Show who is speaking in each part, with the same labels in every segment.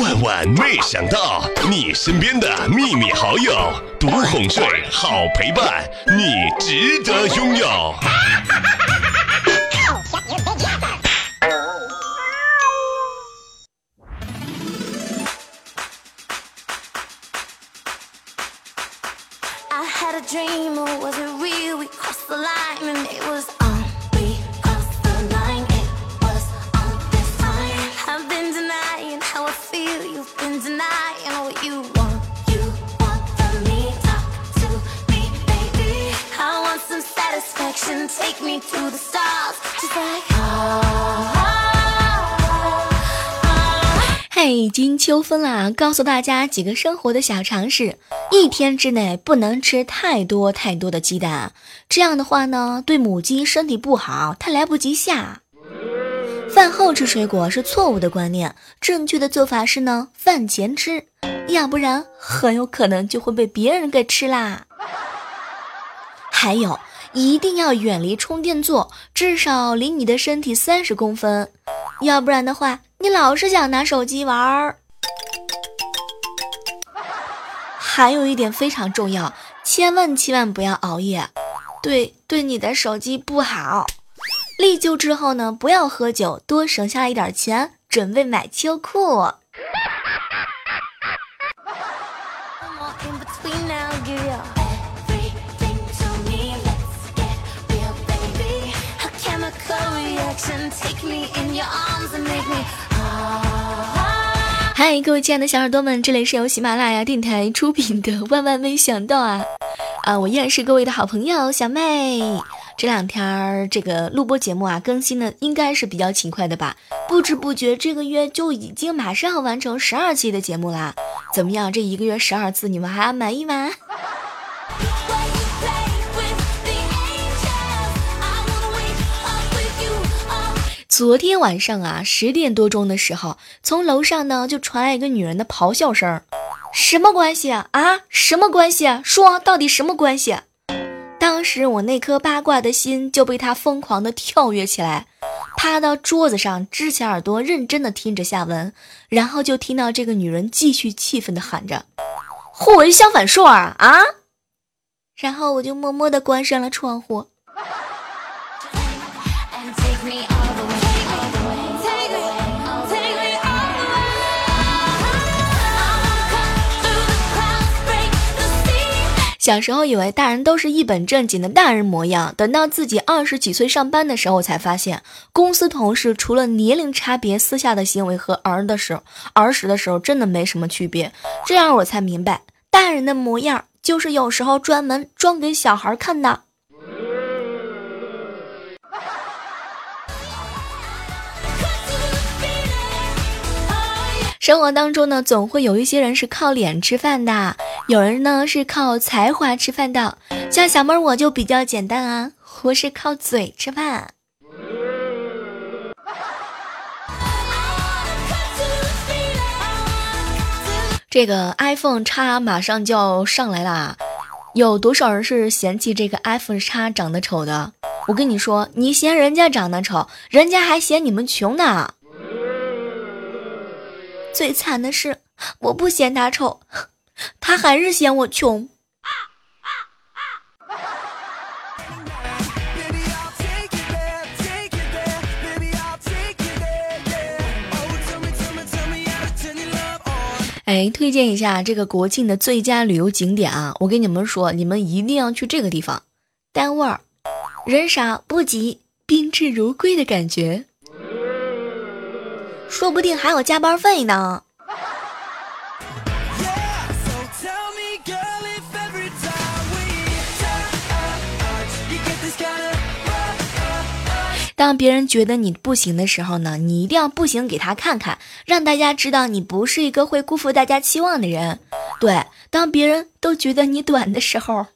Speaker 1: 万万没想到，你身边的秘密好友，独哄睡，好陪伴，你值得拥有。
Speaker 2: Take me to the stars to say hey，金秋分啦！告诉大家几个生活的小常识：一天之内不能吃太多太多的鸡蛋，这样的话呢，对母鸡身体不好，它来不及下。饭后吃水果是错误的观念，正确的做法是呢，饭前吃，要不然很有可能就会被别人给吃啦。还有，一定要远离充电座，至少离你的身体三十公分，要不然的话。你老是想拿手机玩儿，还有一点非常重要，千万千万不要熬夜，对对你的手机不好。立秋之后呢，不要喝酒，多省下一点钱，准备买秋裤。嗨，各位亲爱的小耳朵们，这里是由喜马拉雅电台出品的《万万没想到》啊啊！我依然是各位的好朋友小妹。这两天儿这个录播节目啊，更新的应该是比较勤快的吧？不知不觉这个月就已经马上完成十二期的节目啦。怎么样？这一个月十二次，你们还满意吗？昨天晚上啊，十点多钟的时候，从楼上呢就传来一个女人的咆哮声，什么关系啊？啊，什么关系？说到底什么关系？当时我那颗八卦的心就被她疯狂的跳跃起来，趴到桌子上，支起耳朵，认真的听着下文，然后就听到这个女人继续气愤的喊着：“互为相反数啊啊！”然后我就默默的关上了窗户。小时候以为大人都是一本正经的大人模样，等到自己二十几岁上班的时候，才发现公司同事除了年龄差别，私下的行为和儿的时候儿时的时候真的没什么区别。这样我才明白，大人的模样就是有时候专门装给小孩看的。生活当中呢，总会有一些人是靠脸吃饭的，有人呢是靠才华吃饭的。像小妹儿我就比较简单啊，我是靠嘴吃饭。这个 iPhone 叉马上就要上来啦，有多少人是嫌弃这个 iPhone 叉长得丑的？我跟你说，你嫌人家长得丑，人家还嫌你们穷呢。最惨的是，我不嫌他丑，他还是嫌我穷。哎，推荐一下这个国庆的最佳旅游景点啊！我跟你们说，你们一定要去这个地方，单位儿，人少不挤，宾至如归的感觉。说不定还有加班费呢。当别人觉得你不行的时候呢，你一定要不行给他看看，让大家知道你不是一个会辜负大家期望的人。对，当别人都觉得你短的时候。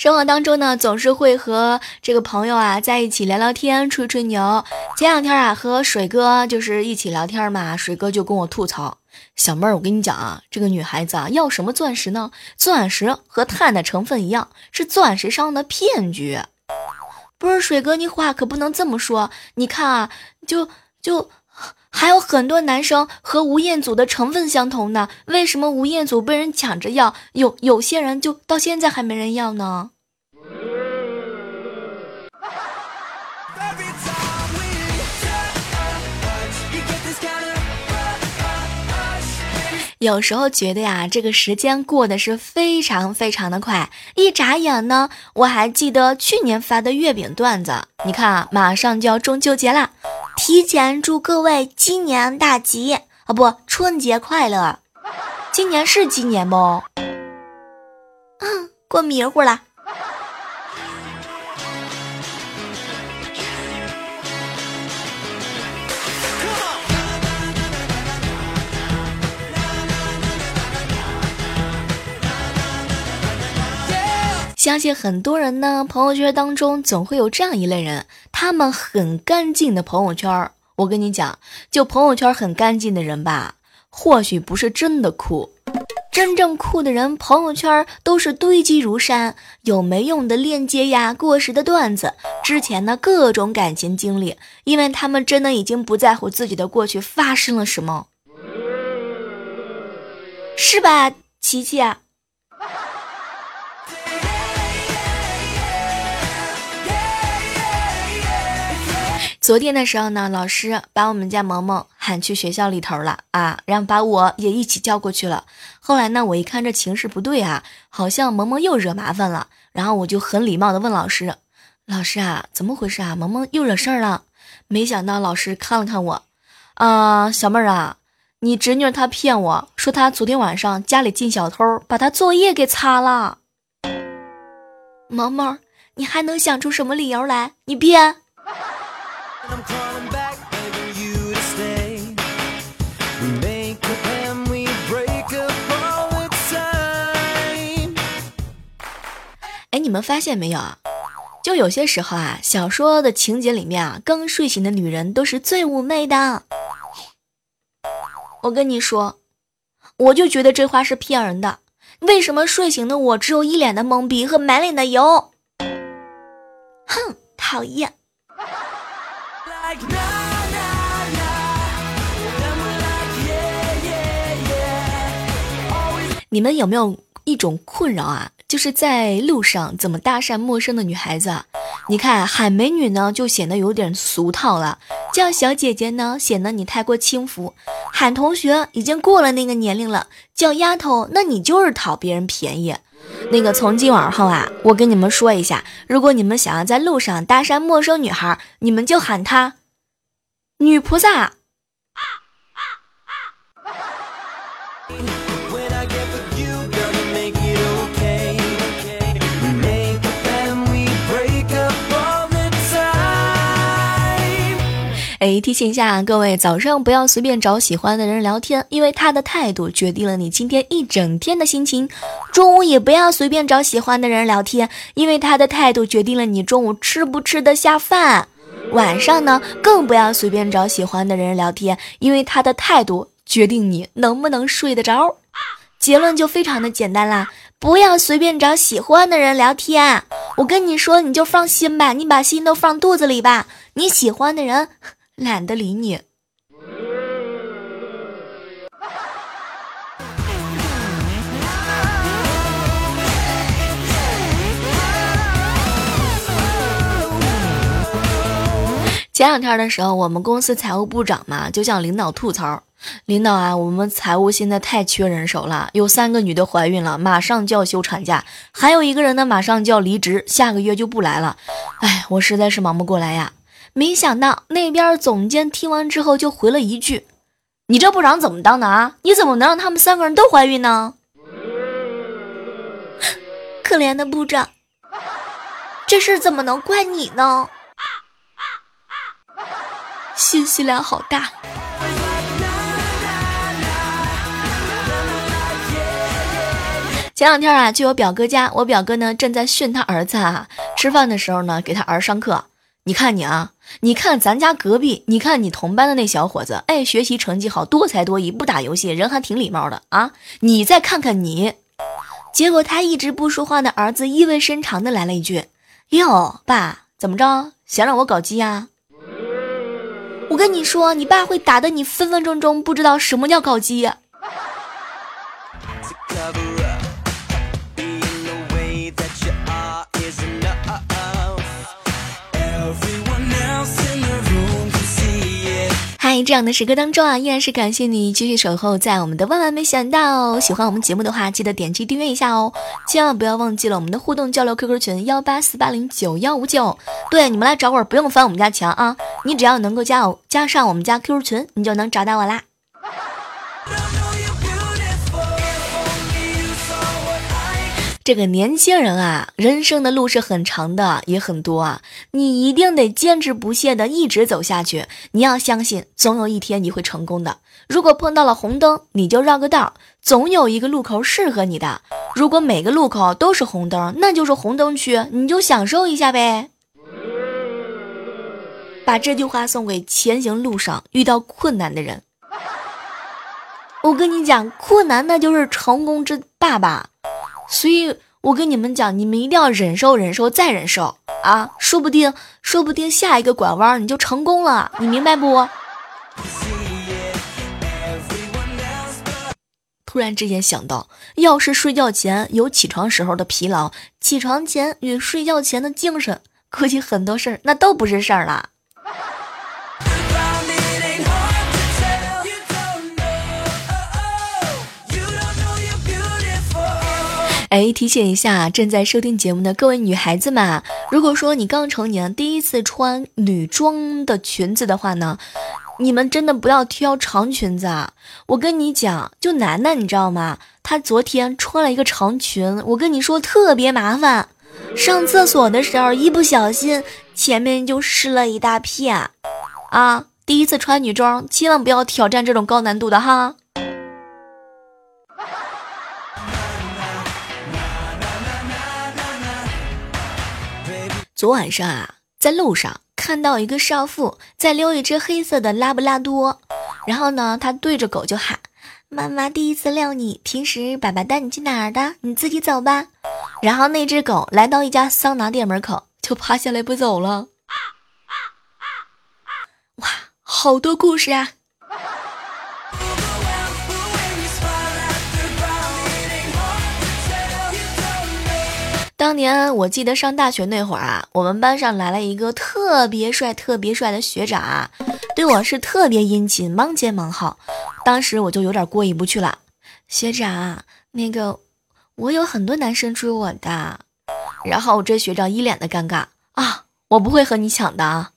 Speaker 2: 生活当中呢，总是会和这个朋友啊在一起聊聊天、吹吹牛。前两天啊，和水哥就是一起聊天嘛，水哥就跟我吐槽：“小妹儿，我跟你讲啊，这个女孩子啊，要什么钻石呢？钻石和碳的成分一样，是钻石商的骗局。不是水哥，你话可不能这么说。你看啊，就就还有很多男生和吴彦祖的成分相同呢，为什么吴彦祖被人抢着要，有有些人就到现在还没人要呢？有时候觉得呀，这个时间过得是非常非常的快，一眨眼呢，我还记得去年发的月饼段子。你看啊，马上就要中秋节了，提前祝各位鸡年大吉啊，不，春节快乐。今年是鸡年不？嗯，过迷糊了。相信很多人呢，朋友圈当中总会有这样一类人，他们很干净的朋友圈。我跟你讲，就朋友圈很干净的人吧，或许不是真的酷。真正酷的人，朋友圈都是堆积如山，有没用的链接呀，过时的段子，之前的各种感情经历，因为他们真的已经不在乎自己的过去发生了什么，是吧，琪琪？昨天的时候呢，老师把我们家萌萌喊去学校里头了啊，然后把我也一起叫过去了。后来呢，我一看这情势不对啊，好像萌萌又惹麻烦了，然后我就很礼貌的问老师：“老师啊，怎么回事啊？萌萌又惹事儿了？”没想到老师看了看我，啊，小妹儿啊，你侄女她骗我说她昨天晚上家里进小偷，把她作业给擦了。萌萌，你还能想出什么理由来？你编。哎，你们发现没有啊？就有些时候啊，小说的情节里面啊，刚睡醒的女人都是最妩媚的。我跟你说，我就觉得这话是骗人的。为什么睡醒的我只有一脸的懵逼和满脸的油？哼，讨厌。你们有没有一种困扰啊？就是在路上怎么搭讪陌生的女孩子？你看喊美女呢，就显得有点俗套了；叫小姐姐呢，显得你太过轻浮；喊同学已经过了那个年龄了；叫丫头，那你就是讨别人便宜。那个从今往后啊，我跟你们说一下，如果你们想要在路上搭讪陌生女孩，你们就喊她女菩萨。哎，提醒一下各位，早上不要随便找喜欢的人聊天，因为他的态度决定了你今天一整天的心情。中午也不要随便找喜欢的人聊天，因为他的态度决定了你中午吃不吃得下饭。晚上呢，更不要随便找喜欢的人聊天，因为他的态度决定你能不能睡得着。结论就非常的简单啦，不要随便找喜欢的人聊天。我跟你说，你就放心吧，你把心都放肚子里吧，你喜欢的人。懒得理你。前两天的时候，我们公司财务部长嘛，就向领导吐槽：“领导啊，我们财务现在太缺人手了，有三个女的怀孕了，马上就要休产假；还有一个人呢，马上就要离职，下个月就不来了。哎，我实在是忙不过来呀。”没想到那边总监听完之后就回了一句：“你这部长怎么当的啊？你怎么能让他们三个人都怀孕呢？” 可怜的部长，这事怎么能怪你呢？信息量好大。前两天啊，去我表哥家，我表哥呢正在训他儿子啊。吃饭的时候呢，给他儿上课。你看你啊，你看咱家隔壁，你看你同班的那小伙子，哎，学习成绩好，多才多艺，不打游戏，人还挺礼貌的啊。你再看看你，结果他一直不说话的儿子意味深长的来了一句：“哟，爸，怎么着，想让我搞基呀？”我跟你说，你爸会打的你分分钟钟不知道什么叫搞基。这样的时刻当中啊，依然是感谢你继续守候在我们的万万没想到。喜欢我们节目的话，记得点击订阅一下哦，千万不要忘记了我们的互动交流 QQ 群幺八四八零九幺五九。对，你们来找我不用翻我们家墙啊，你只要能够加我加上我们家 QQ 群，你就能找到我啦。这个年轻人啊，人生的路是很长的，也很多啊。你一定得坚持不懈的一直走下去。你要相信，总有一天你会成功的。如果碰到了红灯，你就绕个道，总有一个路口适合你的。如果每个路口都是红灯，那就是红灯区，你就享受一下呗。把这句话送给前行路上遇到困难的人。我跟你讲，困难那就是成功之爸爸。所以我跟你们讲，你们一定要忍受、忍受再忍受啊！说不定，说不定下一个拐弯你就成功了，你明白不？突然之间想到，要是睡觉前有起床时候的疲劳，起床前与睡觉前的精神，估计很多事儿那都不是事儿了。哎，提醒一下正在收听节目的各位女孩子们，如果说你刚成年第一次穿女装的裙子的话呢，你们真的不要挑长裙子啊！我跟你讲，就楠楠，你知道吗？她昨天穿了一个长裙，我跟你说特别麻烦，上厕所的时候一不小心前面就湿了一大片啊！第一次穿女装，千万不要挑战这种高难度的哈。昨晚上啊，在路上看到一个少妇在遛一只黑色的拉布拉多，然后呢，他对着狗就喊：“妈妈第一次遛你，平时爸爸带你去哪儿的？你自己走吧。”然后那只狗来到一家桑拿店门口，就趴下来不走了。哇，好多故事啊！当年我记得上大学那会儿啊，我们班上来了一个特别帅、特别帅的学长，对我是特别殷勤，忙前忙后。当时我就有点过意不去了，学长，那个我有很多男生追我的。然后这学长一脸的尴尬啊，我不会和你抢的啊。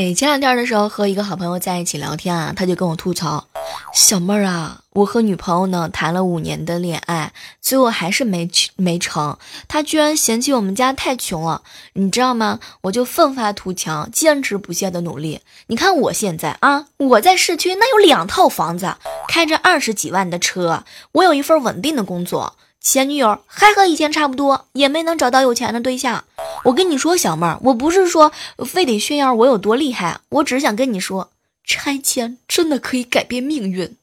Speaker 2: 哎，前两天的时候和一个好朋友在一起聊天啊，他就跟我吐槽：“小妹儿啊，我和女朋友呢谈了五年的恋爱，最后还是没没成。他居然嫌弃我们家太穷了，你知道吗？我就奋发图强，坚持不懈的努力。你看我现在啊，我在市区那有两套房子，开着二十几万的车，我有一份稳定的工作。”前女友还和以前差不多，也没能找到有钱的对象。我跟你说，小妹儿，我不是说非得炫耀我有多厉害，我只是想跟你说，拆迁真的可以改变命运。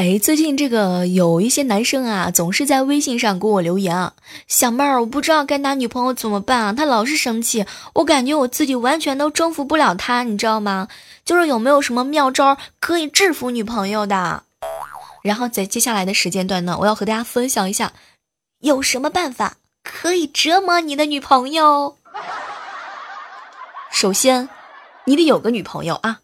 Speaker 2: 哎，最近这个有一些男生啊，总是在微信上给我留言啊，小妹儿，我不知道该拿女朋友怎么办啊，他老是生气，我感觉我自己完全都征服不了他，你知道吗？就是有没有什么妙招可以制服女朋友的？然后在接下来的时间段呢，我要和大家分享一下，有什么办法可以折磨你的女朋友？首先，你得有个女朋友啊。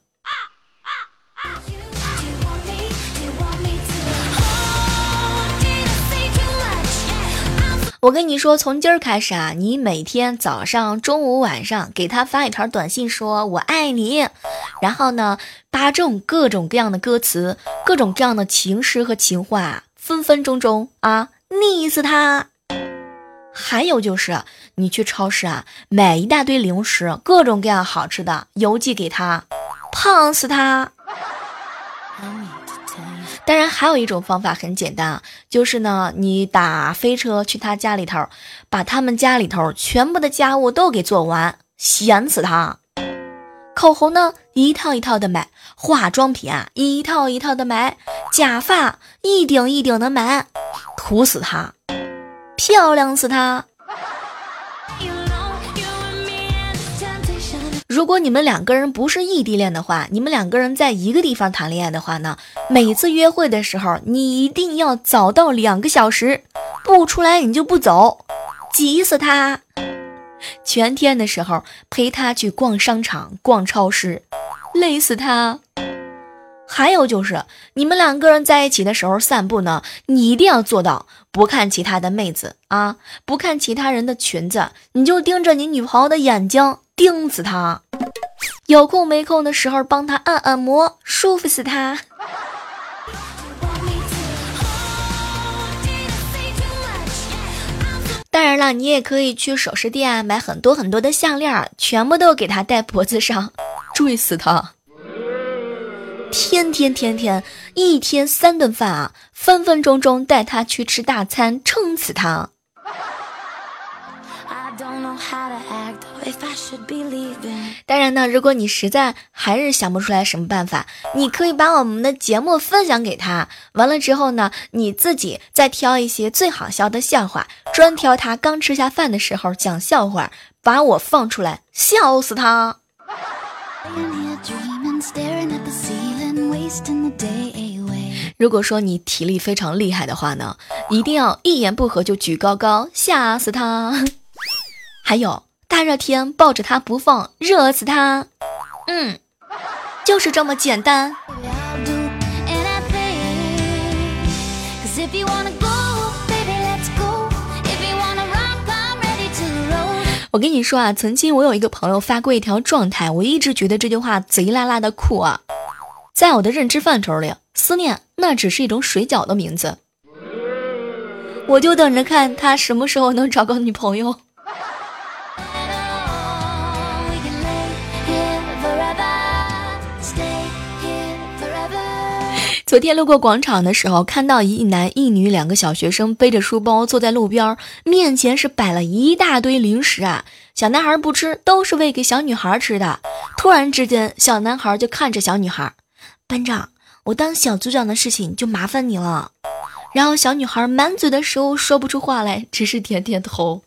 Speaker 2: 我跟你说，从今儿开始啊，你每天早上、中午、晚上给他发一条短信，说我爱你，然后呢，把这种各种各样的歌词、各种各样的情诗和情话，分分钟钟啊腻死他。还有就是，你去超市啊，买一大堆零食，各种各样好吃的，邮寄给他，胖死他。当然，还有一种方法很简单啊，就是呢，你打飞车去他家里头，把他们家里头全部的家务都给做完，闲死他。口红呢，一套一套的买；化妆品啊，一套一套的买；假发一顶一顶的买，土死他，漂亮死他。如果你们两个人不是异地恋的话，你们两个人在一个地方谈恋爱的话呢，每次约会的时候，你一定要早到两个小时，不出来你就不走，急死他。全天的时候陪他去逛商场、逛超市，累死他。还有就是，你们两个人在一起的时候散步呢，你一定要做到不看其他的妹子啊，不看其他人的裙子，你就盯着你女朋友的眼睛。盯死她，有空没空的时候帮她按按摩，舒服死她。当然了，你也可以去首饰店买很多很多的项链，全部都给她戴脖子上，坠死她。天天天天一天三顿饭啊，分分钟钟带他去吃大餐，撑死他。当然呢，如果你实在还是想不出来什么办法，你可以把我们的节目分享给他。完了之后呢，你自己再挑一些最好笑的笑话，专挑他刚吃下饭的时候讲笑话，把我放出来，笑死他。如果说你体力非常厉害的话呢，一定要一言不合就举高高，吓死他。还有大热天抱着他不放，热死他。嗯，就是这么简单。我跟你说啊，曾经我有一个朋友发过一条状态，我一直觉得这句话贼拉拉的酷啊。在我的认知范畴里，思念那只是一种水饺的名字。我就等着看他什么时候能找个女朋友。昨天路过广场的时候，看到一男一女两个小学生背着书包坐在路边，面前是摆了一大堆零食啊。小男孩不吃，都是喂给小女孩吃的。突然之间，小男孩就看着小女孩：“班长，我当小组长的事情就麻烦你了。”然后小女孩满嘴的食物说不出话来，只是点点头。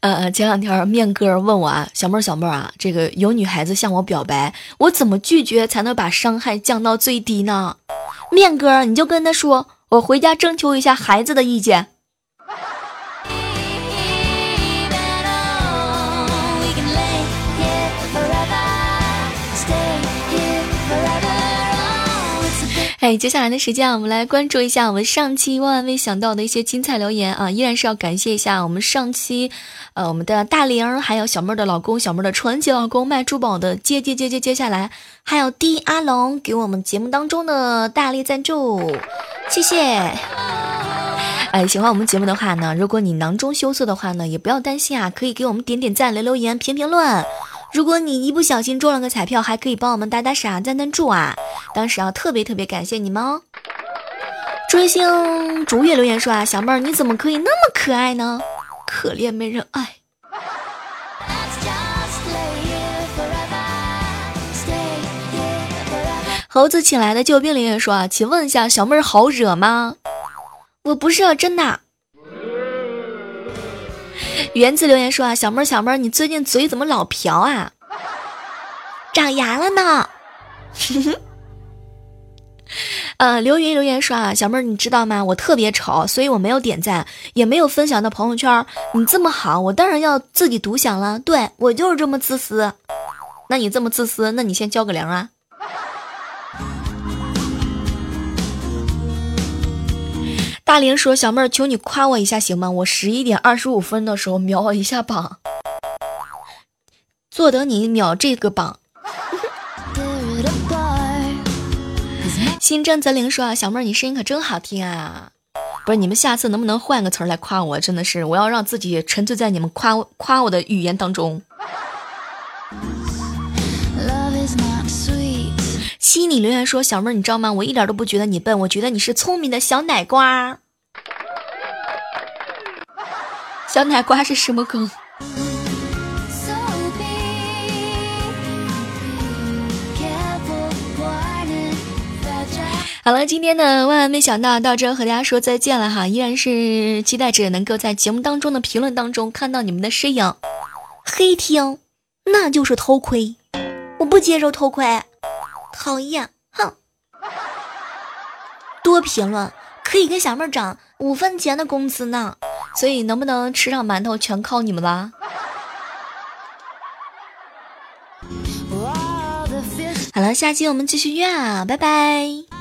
Speaker 2: 呃，前两天面哥问我啊，小妹儿小妹儿啊，这个有女孩子向我表白，我怎么拒绝才能把伤害降到最低呢？面哥，你就跟他说，我回家征求一下孩子的意见。哎，接下来的时间啊，我们来关注一下我们上期万万没想到的一些精彩留言啊！依然是要感谢一下我们上期，呃，我们的大玲儿还有小妹儿的老公，小妹儿的传奇老公卖珠宝的接接接接，接下来还有 D 阿龙给我们节目当中的大力赞助，谢谢。哎，喜欢我们节目的话呢，如果你囊中羞涩的话呢，也不要担心啊，可以给我们点点赞、留留言、评评论。如果你一不小心中了个彩票，还可以帮我们打打赏、赞赞助啊！当时啊特别特别感谢你们哦。追星逐月留言说啊，小妹儿你怎么可以那么可爱呢？可怜没人爱。猴子请来的救兵留言说啊，请问一下小妹儿好惹吗？我不是真的。原子留言说啊，小妹儿小妹儿，你最近嘴怎么老瓢啊？长牙了呢。呃，刘云留言说啊，小妹儿你知道吗？我特别丑，所以我没有点赞，也没有分享到朋友圈。你这么好，我当然要自己独享了。对我就是这么自私。那你这么自私，那你先交个零啊。大玲说：“小妹儿，求你夸我一下行吗？我十一点二十五分的时候秒我一下榜，坐等你秒这个榜。”新真泽灵说：“啊，小妹儿，你声音可真好听啊！不是，你们下次能不能换个词儿来夸我？真的是，我要让自己沉醉在你们夸夸我的语言当中。”心里留言说：“小妹儿，你知道吗？我一点都不觉得你笨，我觉得你是聪明的小奶瓜。”小奶瓜是什么梗？好了，今天呢万万没想到到这和大家说再见了哈，依然是期待着能够在节目当中的评论当中看到你们的身影。黑听，那就是偷窥，我不接受偷窥，讨厌，哼！多评论可以跟小妹涨五分钱的工资呢，所以能不能吃上馒头全靠你们了。好了，下期我们继续约啊，拜拜。